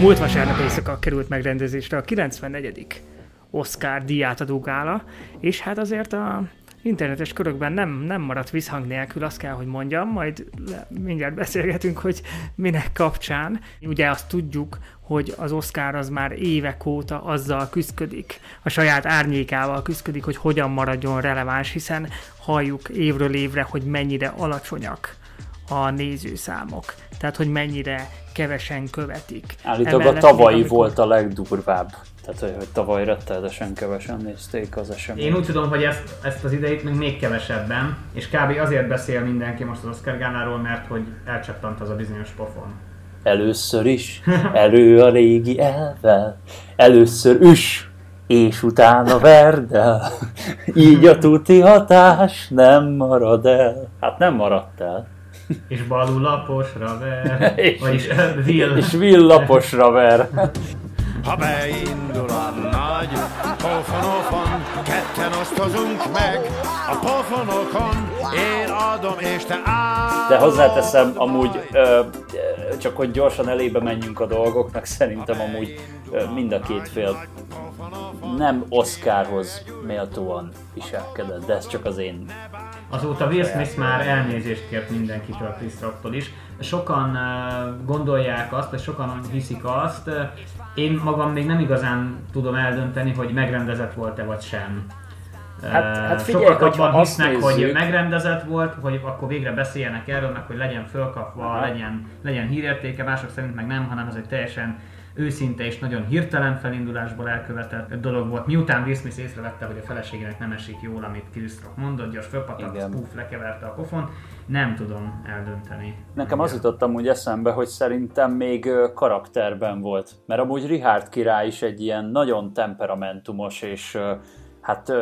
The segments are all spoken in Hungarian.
Múlt vasárnap éjszaka került megrendezésre a 94. Oscar díjátadó gála, és hát azért a internetes körökben nem, nem maradt visszhang nélkül, azt kell, hogy mondjam, majd mindjárt beszélgetünk, hogy minek kapcsán. Ugye azt tudjuk, hogy az Oscar az már évek óta azzal küzdik, a saját árnyékával küzdik, hogy hogyan maradjon releváns, hiszen halljuk évről évre, hogy mennyire alacsonyak a nézőszámok. Tehát, hogy mennyire kevesen követik. Állítólag a tavalyi amikor... volt a legdurvább. Tehát, hogy, hogy tavaly rettenetesen kevesen nézték az eseményt. Én úgy tudom, hogy ezt, ezt az idejét még, még kevesebben, és kb. azért beszél mindenki most az Oscar Gánáról, mert hogy elcsattant az a bizonyos pofon. Először is, elő a régi elvel, először üs, és utána verd el. Így a tuti hatás nem marad el. Hát nem maradt el. És balul laposra ver. és, vagyis vill. És vill laposra ver. Ha beindul a nagy pofonokon, ketten osztozunk meg a pofonokon, én adom és te áll. De hozzáteszem, amúgy ö, csak hogy gyorsan elébe menjünk a dolgoknak, szerintem amúgy ö, mind a két fél nem Oscarhoz méltóan viselkedett, de ez csak az én Azóta Will Smith már elnézést kért mindenkitől, Chris Rocktól is. Sokan gondolják azt, vagy sokan hiszik azt, én magam még nem igazán tudom eldönteni, hogy megrendezett volt-e vagy sem. Hát, hát figyelj, Sokak abban hisznek, nézzük... hogy megrendezett volt, hogy akkor végre beszéljenek erről, meg hogy legyen fölkapva, legyen, legyen hírértéke, mások szerint meg nem, hanem ez egy teljesen őszinte és nagyon hirtelen felindulásból elkövetett dolog volt. Miután Will Smith észrevette, hogy a feleségének nem esik jól, amit Rock mondott, gyors fölpatott, puff, lekeverte a pofon, nem tudom eldönteni. Nekem az jutottam úgy eszembe, hogy szerintem még karakterben volt. Mert amúgy Richard király is egy ilyen nagyon temperamentumos és hát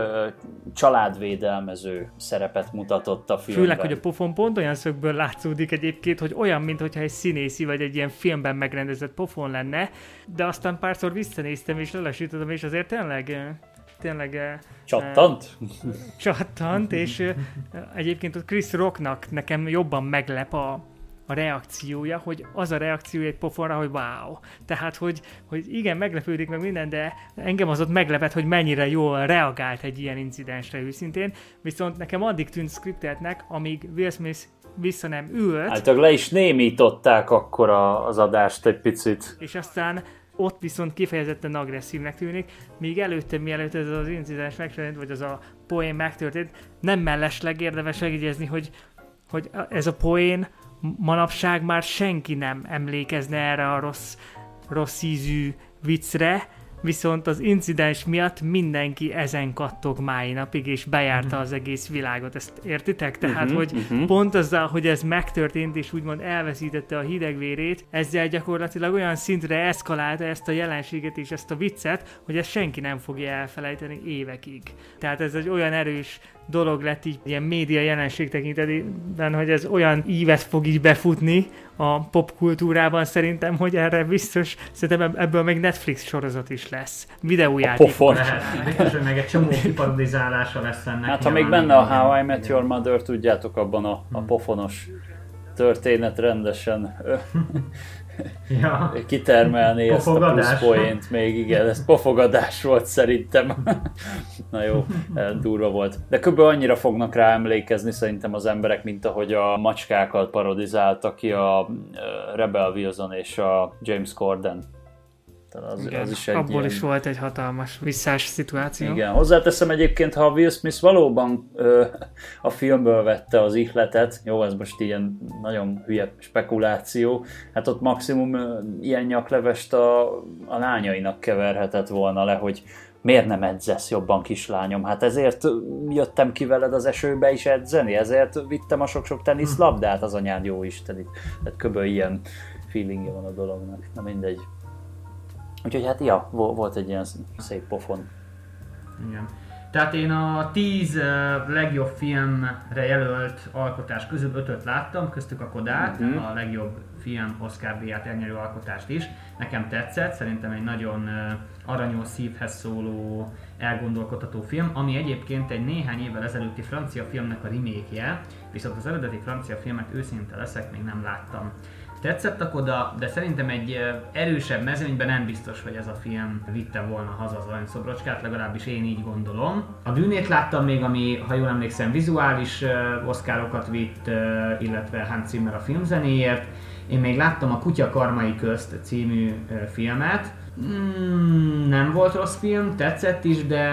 családvédelmező szerepet mutatott a filmben. Főleg, hogy a pofon pont olyan szögből látszódik egyébként, hogy olyan, mintha egy színészi vagy egy ilyen filmben megrendezett pofon lenne, de aztán párszor visszanéztem és lelassítottam, és azért tényleg tényleg... Csattant? Csattant, és egyébként ott Chris Rocknak nekem jobban meglep a, a reakciója, hogy az a reakciója egy pofonra, hogy wow. Tehát, hogy, hogy igen, meglepődik meg minden, de engem az ott meglepett, hogy mennyire jól reagált egy ilyen incidensre őszintén, viszont nekem addig tűnt scripteltnek, amíg Will Smith vissza nem ült. Hát le is némították akkor a, az adást egy picit. És aztán ott viszont kifejezetten agresszívnek tűnik, míg előtte, mielőtt ez az incidens megtörtént, vagy az a poén megtörtént, nem mellesleg érdemes megjegyezni, hogy, hogy ez a poén manapság már senki nem emlékezne erre a rossz, rossz ízű viccre, viszont az incidens miatt mindenki ezen kattog mái napig, és bejárta mhm. az egész világot, ezt értitek? Tehát, uh-huh, hogy uh-huh. pont azzal, hogy ez megtörtént, és úgymond elveszítette a hidegvérét, ezzel gyakorlatilag olyan szintre eszkalálta ezt a jelenséget és ezt a viccet, hogy ezt senki nem fogja elfelejteni évekig. Tehát ez egy olyan erős dolog lett így ilyen média jelenség tekintetében, hogy ez olyan ívet fog így befutni a popkultúrában szerintem, hogy erre biztos, szerintem ebből még Netflix sorozat is lesz. Videójáték. A pofon. biztos, hogy meg egy csomó kiparodizálása lesz ennek. Hát ha még benne a How I Met Your Mother, tudjátok abban a, a pofonos történet rendesen ja. kitermelni ezt a plusz poént még, igen, ez pofogadás volt szerintem. Na jó, eh, durva volt. De kb. annyira fognak rá emlékezni szerintem az emberek, mint ahogy a macskákat parodizálta ki a eh, Rebel Wilson és a James Corden az, Igen, az is egy abból ilyen... is volt egy hatalmas visszás szituáció. Igen, hozzáteszem egyébként, ha Will Smith valóban ö, a filmből vette az ihletet, jó, ez most ilyen nagyon hülye spekuláció, hát ott maximum ö, ilyen nyaklevest a, a lányainak keverhetett volna le, hogy miért nem edzesz jobban, kislányom? Hát ezért jöttem ki veled az esőbe is edzeni, ezért vittem a sok-sok teniszlabdát az anyád jó Isten. Tehát kb. ilyen feelingje van a dolognak. Na mindegy. Úgyhogy hát ja, volt egy ilyen szép pofon. Igen. Tehát én a 10 legjobb filmre jelölt alkotás közül 5 láttam, köztük a Kodát, uh-huh. a legjobb film Oscar díját elnyerő alkotást is. Nekem tetszett, szerintem egy nagyon aranyos szívhez szóló, elgondolkodható film, ami egyébként egy néhány évvel ezelőtti francia filmnek a remake viszont az eredeti francia filmet őszinte leszek, még nem láttam. Tetszett a koda, de szerintem egy erősebb mezőnyben nem biztos, hogy ez a film vitte volna haza az aranyszobrocskát, legalábbis én így gondolom. A dűnét láttam még, ami, ha jól emlékszem, vizuális oszkárokat vitt, illetve Hans Zimmer a filmzenéért. Én még láttam a Kutya Karmai Közt című filmet, Mm, nem volt rossz film, tetszett is, de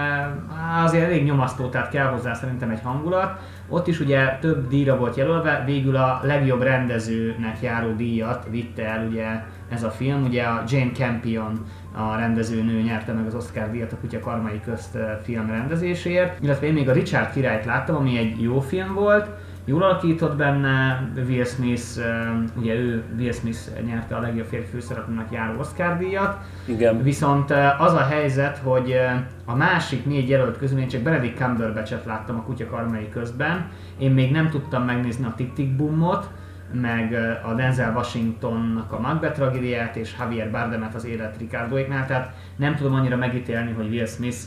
azért elég nyomasztó, tehát kell hozzá szerintem egy hangulat. Ott is ugye több díjra volt jelölve, végül a legjobb rendezőnek járó díjat vitte el ugye ez a film, ugye a Jane Campion a rendezőnő nyerte meg az Oscar díjat a Kutya Karmai közt film rendezéséért, illetve én még a Richard királyt láttam, ami egy jó film volt, jól alakított benne, Will Smith, ugye ő, Will Smith nyerte a legjobb férfi főszereplőnek járó Oscar díjat. Igen. Viszont az a helyzet, hogy a másik négy jelölt közül én csak Benedict Cumberbatchet láttam a Kutya karmai közben. Én még nem tudtam megnézni a Tick Tick Boomot, meg a Denzel Washingtonnak a Macbeth tragédiát és Javier Bardemet az élet Ricardoéknál, tehát nem tudom annyira megítélni, hogy Will Smith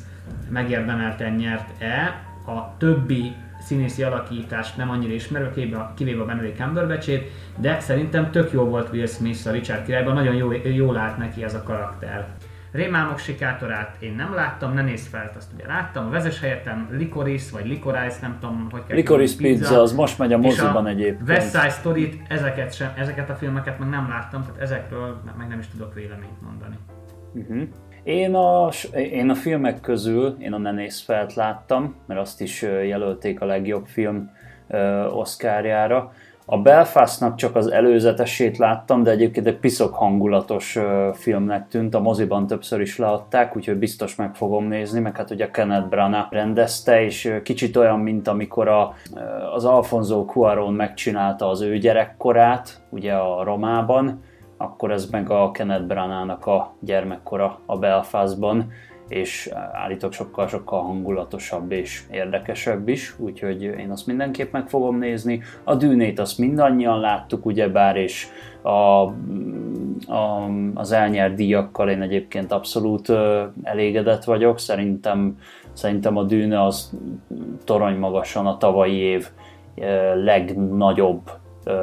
megérdemelten nyert-e. A többi színészi alakítást nem annyira ismerő, kivéve a Benedict cumberbatch de szerintem tök jó volt Will Smith a Richard királyban, nagyon jó, jól állt neki ez a karakter. Rémálmok sikátorát én nem láttam, ne nézz fel, azt ugye láttam. A vezes helyettem Licorice, vagy Licorice, nem tudom, hogy kell Licorice pizza, pizza, az most megy a moziban a egyébként. West Side story ezeket, sem, ezeket a filmeket meg nem láttam, tehát ezekről meg nem is tudok véleményt mondani. Uh-huh. Én a, én a filmek közül, én a Ne felt láttam, mert azt is jelölték a legjobb film Oscarjára. A Belfastnak csak az előzetesét láttam, de egyébként egy piszok hangulatos filmnek tűnt, a moziban többször is leadták, úgyhogy biztos meg fogom nézni, meg hát ugye Kenneth Branagh rendezte, és kicsit olyan, mint amikor a, az Alfonso Cuarón megcsinálta az ő gyerekkorát, ugye a Romában, akkor ez meg a Kenneth Branagh-nak a gyermekkora a Belfastban, és állítok sokkal-sokkal hangulatosabb és érdekesebb is, úgyhogy én azt mindenképp meg fogom nézni. A dűnét azt mindannyian láttuk, ugyebár, és a, a, az elnyert díjakkal én egyébként abszolút elégedett vagyok. Szerintem, szerintem a dűne az torony magasan a tavalyi év legnagyobb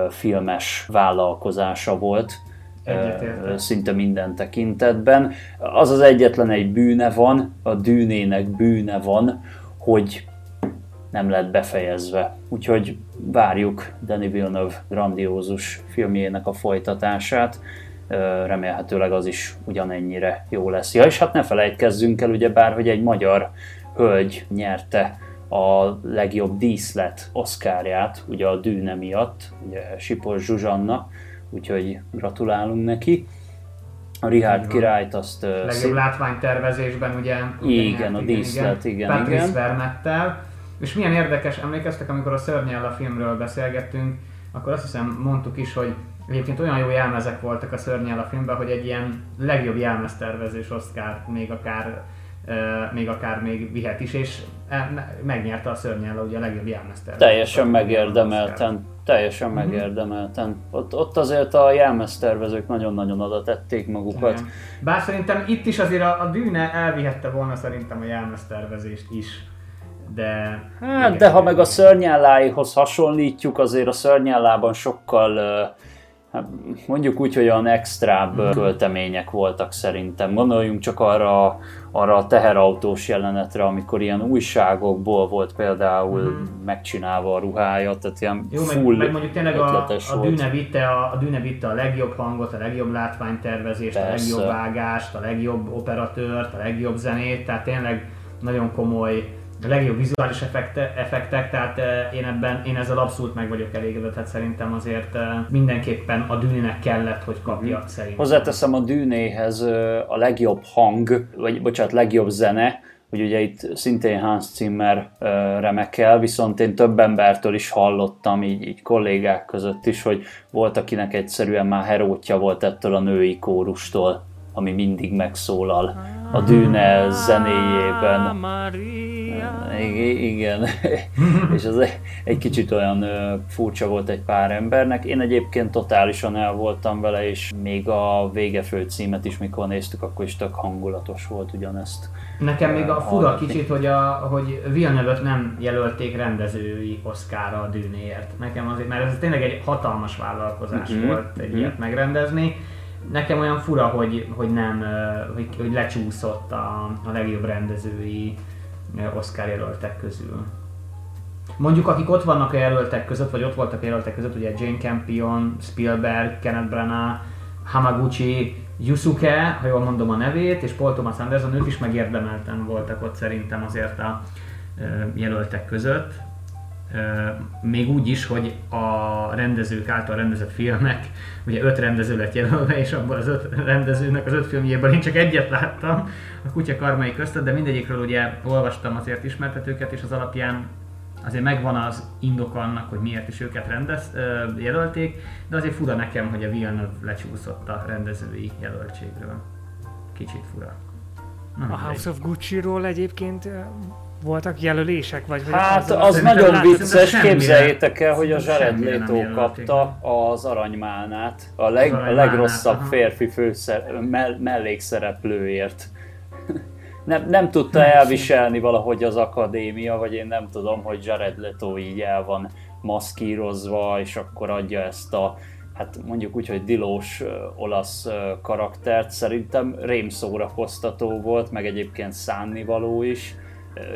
filmes vállalkozása volt Egyetértek. szinte minden tekintetben. Az az egyetlen egy bűne van, a dűnének bűne van, hogy nem lett befejezve. Úgyhogy várjuk Danny Villeneuve grandiózus filmjének a folytatását. Remélhetőleg az is ugyanennyire jó lesz. Ja, és hát ne felejtkezzünk el, ugye bár, hogy egy magyar hölgy nyerte a legjobb díszlet Oscarját, ugye a dűne miatt, ugye Sipos Zsuzsanna, úgyhogy gratulálunk neki. A Richard királyt azt... Legjobb szép... látványtervezésben ugye... Igen, a díszlet, igen, igen. Patrice. Vermettel. És milyen érdekes, emlékeztek, amikor a Szörnyel a filmről beszélgettünk, akkor azt hiszem mondtuk is, hogy egyébként olyan jó jelmezek voltak a Szörnyel a filmben, hogy egy ilyen legjobb jelmeztervezés Oscar még akár még akár még vihet is, és e, megnyerte a szörnyel ugye a legjobb jelmeztervezés. Teljesen megérdemelten teljesen mm-hmm. megérdemelten. Ott, ott azért a jelmeztervezők nagyon-nagyon oda tették magukat. Igen. Bár szerintem itt is azért a, a Dűne elvihette volna szerintem a jelmeztervezést is. De... Hát, de ha meg a szörnyelláihoz hasonlítjuk, azért a szörnyellában sokkal Hát, mondjuk úgy, hogy olyan extrább mm. költemények voltak szerintem. Gondoljunk csak arra, arra a teherautós jelenetre, amikor ilyen újságokból volt például mm. megcsinálva a ruhája, tehát ilyen Jó, full meg, meg mondjuk tényleg a, a, Dűne vitte a, a Dűne vitte a legjobb hangot, a legjobb látványtervezést, Persze. a legjobb vágást, a legjobb operatőrt, a legjobb zenét, tehát tényleg nagyon komoly a legjobb vizuális effekte, effektek, tehát én ebben, én ezzel abszolút meg vagyok elégedett, tehát szerintem azért mindenképpen a dűnének kellett, hogy kapja mm. szerintem. Hozzáteszem a dűnéhez a legjobb hang, vagy bocsánat, legjobb zene, hogy ugye itt szintén Hans Zimmer remekel, viszont én több embertől is hallottam, így, így kollégák között is, hogy volt, akinek egyszerűen már herótja volt ettől a női kórustól, ami mindig megszólal a dűne zenéjében. Igen, és az egy kicsit olyan furcsa volt egy pár embernek. Én egyébként totálisan el voltam vele, és még a vége címet is, mikor néztük, akkor is tök hangulatos volt ugyanezt Nekem még a fura kicsit, hogy, a, hogy villeneuve nem jelölték rendezői Oscarra a dűnéért. Nekem azért, mert ez tényleg egy hatalmas vállalkozás mm-hmm. volt egy mm-hmm. ilyet megrendezni. Nekem olyan fura, hogy, hogy nem, hogy, hogy lecsúszott a, a legjobb rendezői Oscar jelöltek közül. Mondjuk akik ott vannak a jelöltek között, vagy ott voltak a jelöltek között, ugye Jane Campion, Spielberg, Kenneth Branagh, Hamaguchi, Yusuke, ha jól mondom a nevét, és Paul Thomas Anderson, ők is megérdemelten voltak ott szerintem azért a jelöltek között. Még úgy is, hogy a rendezők által rendezett filmek, ugye öt rendező lett jelölve, és abból az öt rendezőnek az öt filmjéből én csak egyet láttam, a Kutya Karmai köztet, de mindegyikről ugye olvastam azért ismertetőket, és az alapján azért megvan az indok annak, hogy miért is őket rendez, jelölték, de azért fura nekem, hogy a Villeneuve lecsúszott a rendezői jelöltségről. Kicsit fura. Nem a House of Gucci-ról egyébként voltak jelölések? Vagy, hát az, az nagyon vicces, képzeljétek el, hogy a Jared Leto kapta az aranymánát, a, leg, a legrosszabb férfi főszer, mell, mellékszereplőért nem, nem tudta elviselni valahogy az akadémia, vagy én nem tudom, hogy Jared Leto így el van maszkírozva, és akkor adja ezt a hát mondjuk úgy, hogy dilós olasz karaktert. Szerintem rém szórakoztató volt, meg egyébként szánnivaló is.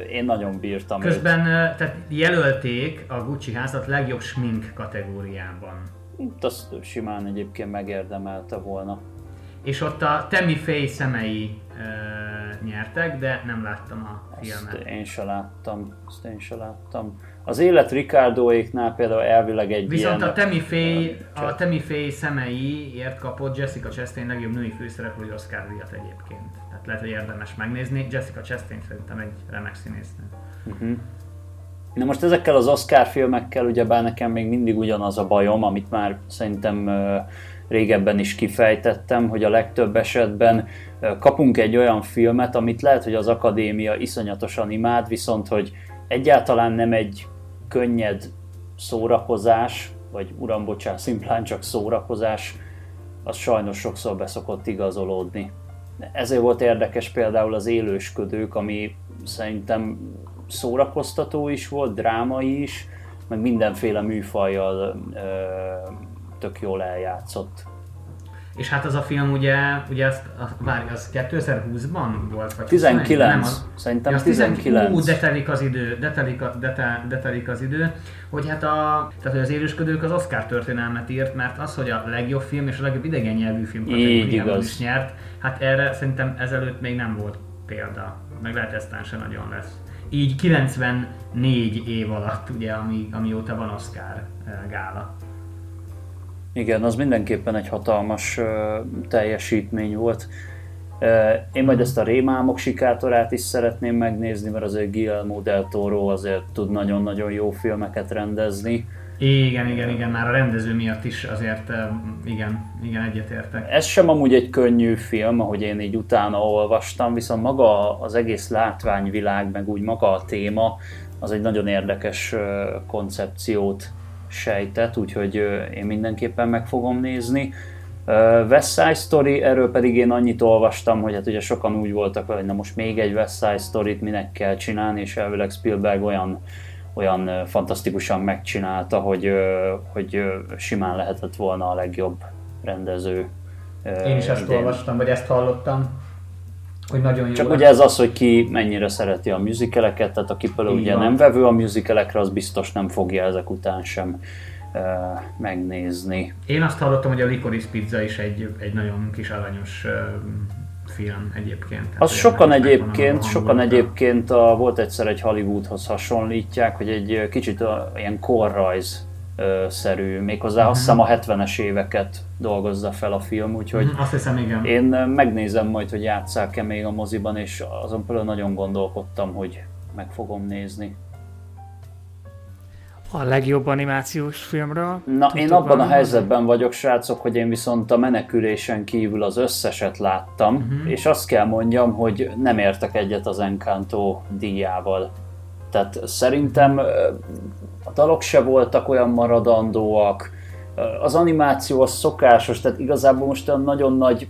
Én nagyon bírtam Közben őt. tehát jelölték a Gucci házat legjobb smink kategóriában. Azt simán egyébként megérdemelte volna. És ott a Temi Faye szemei nyertek, de nem láttam a filmet. Azt én se láttam, azt én se láttam. Az élet Ricardoéknál például elvileg egy Viszont ilyen, a Temi Faye, a Temi Faye szemeiért kapott Jessica Chastain legjobb női főszereplői Oscar díjat egyébként. Tehát lehet, hogy érdemes megnézni. Jessica Chastain szerintem egy remek színésznő. Uh-huh. Na most ezekkel az Oscar filmekkel ugyebár nekem még mindig ugyanaz a bajom, amit már szerintem régebben is kifejtettem, hogy a legtöbb esetben kapunk egy olyan filmet, amit lehet, hogy az akadémia iszonyatosan imád, viszont hogy egyáltalán nem egy könnyed szórakozás, vagy uram, bocsánat, szimplán csak szórakozás, az sajnos sokszor beszokott igazolódni. Ezért volt érdekes például az élősködők, ami szerintem szórakoztató is volt, drámai is, meg mindenféle műfajjal ö, tök jól eljátszott. És hát az a film ugye, ugye azt, azt várj, az 2020-ban volt? Vagy 19, nem, az, szerintem az 19. Ú, de telik az idő, de telik, de, te, de telik az idő, hogy hát a, tehát hogy az élősködők az Oscar történelmet írt, mert az, hogy a legjobb film és a legjobb idegen nyelvű film kategóriában is nyert, hát erre szerintem ezelőtt még nem volt példa, meg lehet eztán se nagyon lesz. Így 94 év alatt, ugye, ami, amióta van Oscar eh, gála. Igen, az mindenképpen egy hatalmas uh, teljesítmény volt. Uh, én majd ezt a Rémálmok sikátorát is szeretném megnézni, mert azért Guillermo del Toro azért tud nagyon-nagyon jó filmeket rendezni. Igen, igen, igen, már a rendező miatt is azért igen, igen, egyetértek. Ez sem amúgy egy könnyű film, ahogy én így utána olvastam, viszont maga az egész látványvilág, meg úgy maga a téma, az egy nagyon érdekes koncepciót sejtett, úgyhogy én mindenképpen meg fogom nézni. West Side Story, erről pedig én annyit olvastam, hogy hát ugye sokan úgy voltak, hogy na most még egy West Side Story-t minek kell csinálni, és elvileg Spielberg olyan, olyan fantasztikusan megcsinálta, hogy, hogy simán lehetett volna a legjobb rendező. Én is ezt idén. olvastam, vagy ezt hallottam hogy nagyon jó. Csak ugye ez az, hogy ki mennyire szereti a musicaleket, tehát aki például ugye van. nem vevő a musicalekre, az biztos nem fogja ezek után sem uh, megnézni. Én azt hallottam, hogy a Licorice Pizza is egy, egy nagyon kis aranyos uh, film egyébként. Tehát az sokan egyébként, sokan egyébként a, volt egyszer egy Hollywoodhoz hasonlítják, hogy egy kicsit a, ilyen korrajz szerű, méghozzá uh-huh. azt hiszem a 70-es éveket dolgozza fel a film, úgyhogy uh-huh, azt hiszem, igen. én megnézem majd, hogy játsszák-e még a moziban, és azon például nagyon gondolkodtam, hogy meg fogom nézni. A legjobb animációs filmről? Na, én abban a helyzetben vagyok, srácok, hogy én viszont a menekülésen kívül az összeset láttam, uh-huh. és azt kell mondjam, hogy nem értek egyet az Encanto díjával. Tehát szerintem a dalok se voltak olyan maradandóak, az animáció az szokásos, tehát igazából most olyan nagyon nagy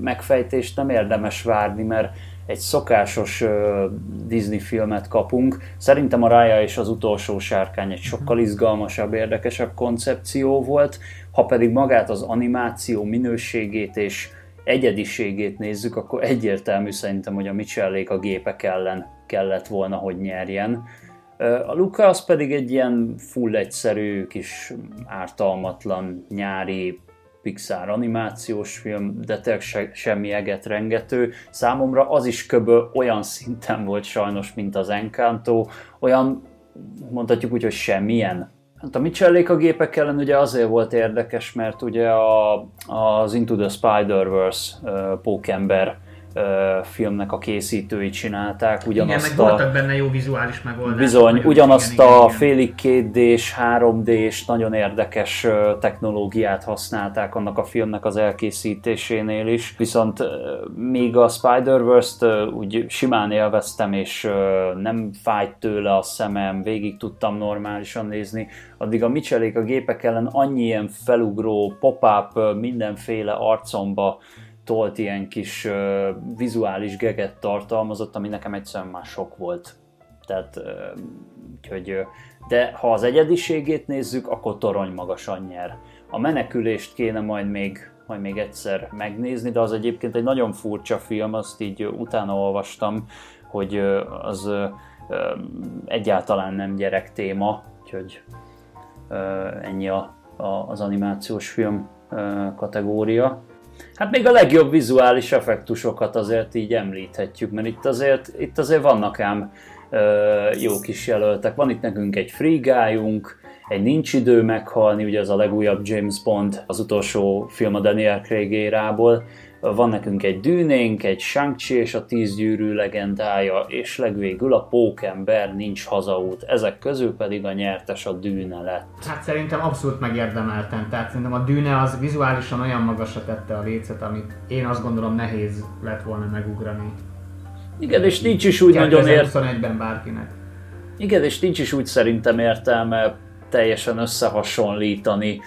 megfejtést nem érdemes várni, mert egy szokásos Disney filmet kapunk. Szerintem a Raya és az utolsó sárkány egy sokkal izgalmasabb, érdekesebb koncepció volt, ha pedig magát az animáció minőségét és egyediségét nézzük, akkor egyértelmű szerintem, hogy a Michellék a gépek ellen kellett volna, hogy nyerjen. A Luca az pedig egy ilyen full egyszerű, kis ártalmatlan nyári Pixar animációs film, de tényleg se, semmi eget rengető. Számomra az is köbö olyan szinten volt sajnos, mint az Encanto, olyan mondhatjuk úgy, hogy semmilyen. Hát a Michellék a gépek ellen ugye azért volt érdekes, mert ugye a, az Into the Spider-Verse uh, pókember filmnek a készítői csinálták. Ugyanazt igen, meg a, voltak benne jó vizuális megoldások. Bizony, ugyanazt igen, a igen, félig 2D-s, 3D-s, nagyon érdekes technológiát használták annak a filmnek az elkészítésénél is, viszont még a Spider-Verse-t úgy simán élveztem, és nem fájt tőle a szemem, végig tudtam normálisan nézni, addig a Michelék a gépek ellen annyi ilyen felugró, pop-up, mindenféle arcomba tolt ilyen kis uh, vizuális geget tartalmazott, ami nekem egyszerűen már sok volt. Tehát, uh, hogy, uh, de ha az egyediségét nézzük, akkor torony magasan nyer. A menekülést kéne majd még, majd még egyszer megnézni, de az egyébként egy nagyon furcsa film, azt így utána olvastam, hogy az egyáltalán nem gyerek téma, úgyhogy ennyi a, a, az animációs film kategória. Hát még a legjobb vizuális effektusokat azért így említhetjük, mert itt azért, itt azért vannak ám ö, jó kis jelöltek. Van itt nekünk egy Free egy Nincs idő meghalni, ugye ez a legújabb James Bond, az utolsó film a Daniel Craig érából, van nekünk egy dűnénk, egy shang és a tíz gyűrű legendája, és legvégül a pókember nincs hazaút. Ezek közül pedig a nyertes a dűne lett. Hát szerintem abszolút megérdemelten. Tehát szerintem a dűne az vizuálisan olyan magasra tette a lécet, amit én azt gondolom nehéz lett volna megugrani. Igen, és nincs is úgy nagyon értelme. bárkinek. Igen, és nincs is úgy szerintem értelme teljesen összehasonlítani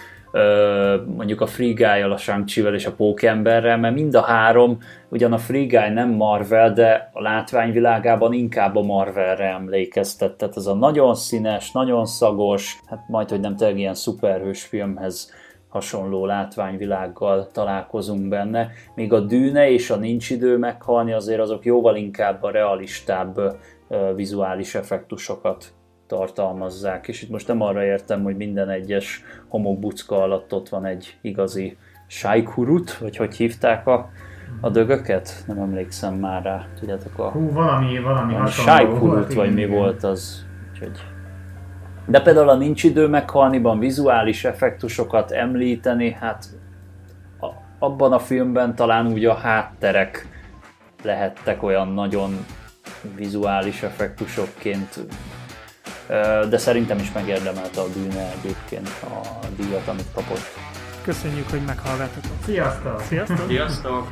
mondjuk a Free guy a shang és a Pókemberrel, mert mind a három, ugyan a Free Guy nem Marvel, de a látványvilágában inkább a Marvelre emlékeztet. Tehát ez a nagyon színes, nagyon szagos, hát majd, hogy nem tényleg ilyen szuperhős filmhez hasonló látványvilággal találkozunk benne, míg a dűne és a nincs idő meghalni azért azok jóval inkább a realistább vizuális effektusokat tartalmazzák, és itt most nem arra értem, hogy minden egyes homokbucka alatt ott van egy igazi sájkurut, vagy hogy hívták a, a dögöket? Nem emlékszem már rá. Tudjátok a... Hú, valami, valami hasonló volt, vagy mi volt az. Úgyhogy... De például a Nincs idő meghalniban vizuális effektusokat említeni, hát a, abban a filmben talán úgy a hátterek lehettek olyan nagyon vizuális effektusokként de szerintem is megérdemelte a bűne egyébként a díjat, amit kapott. Köszönjük, hogy meghallgattatok. Sziasztok! Sziasztok! Sziasztok!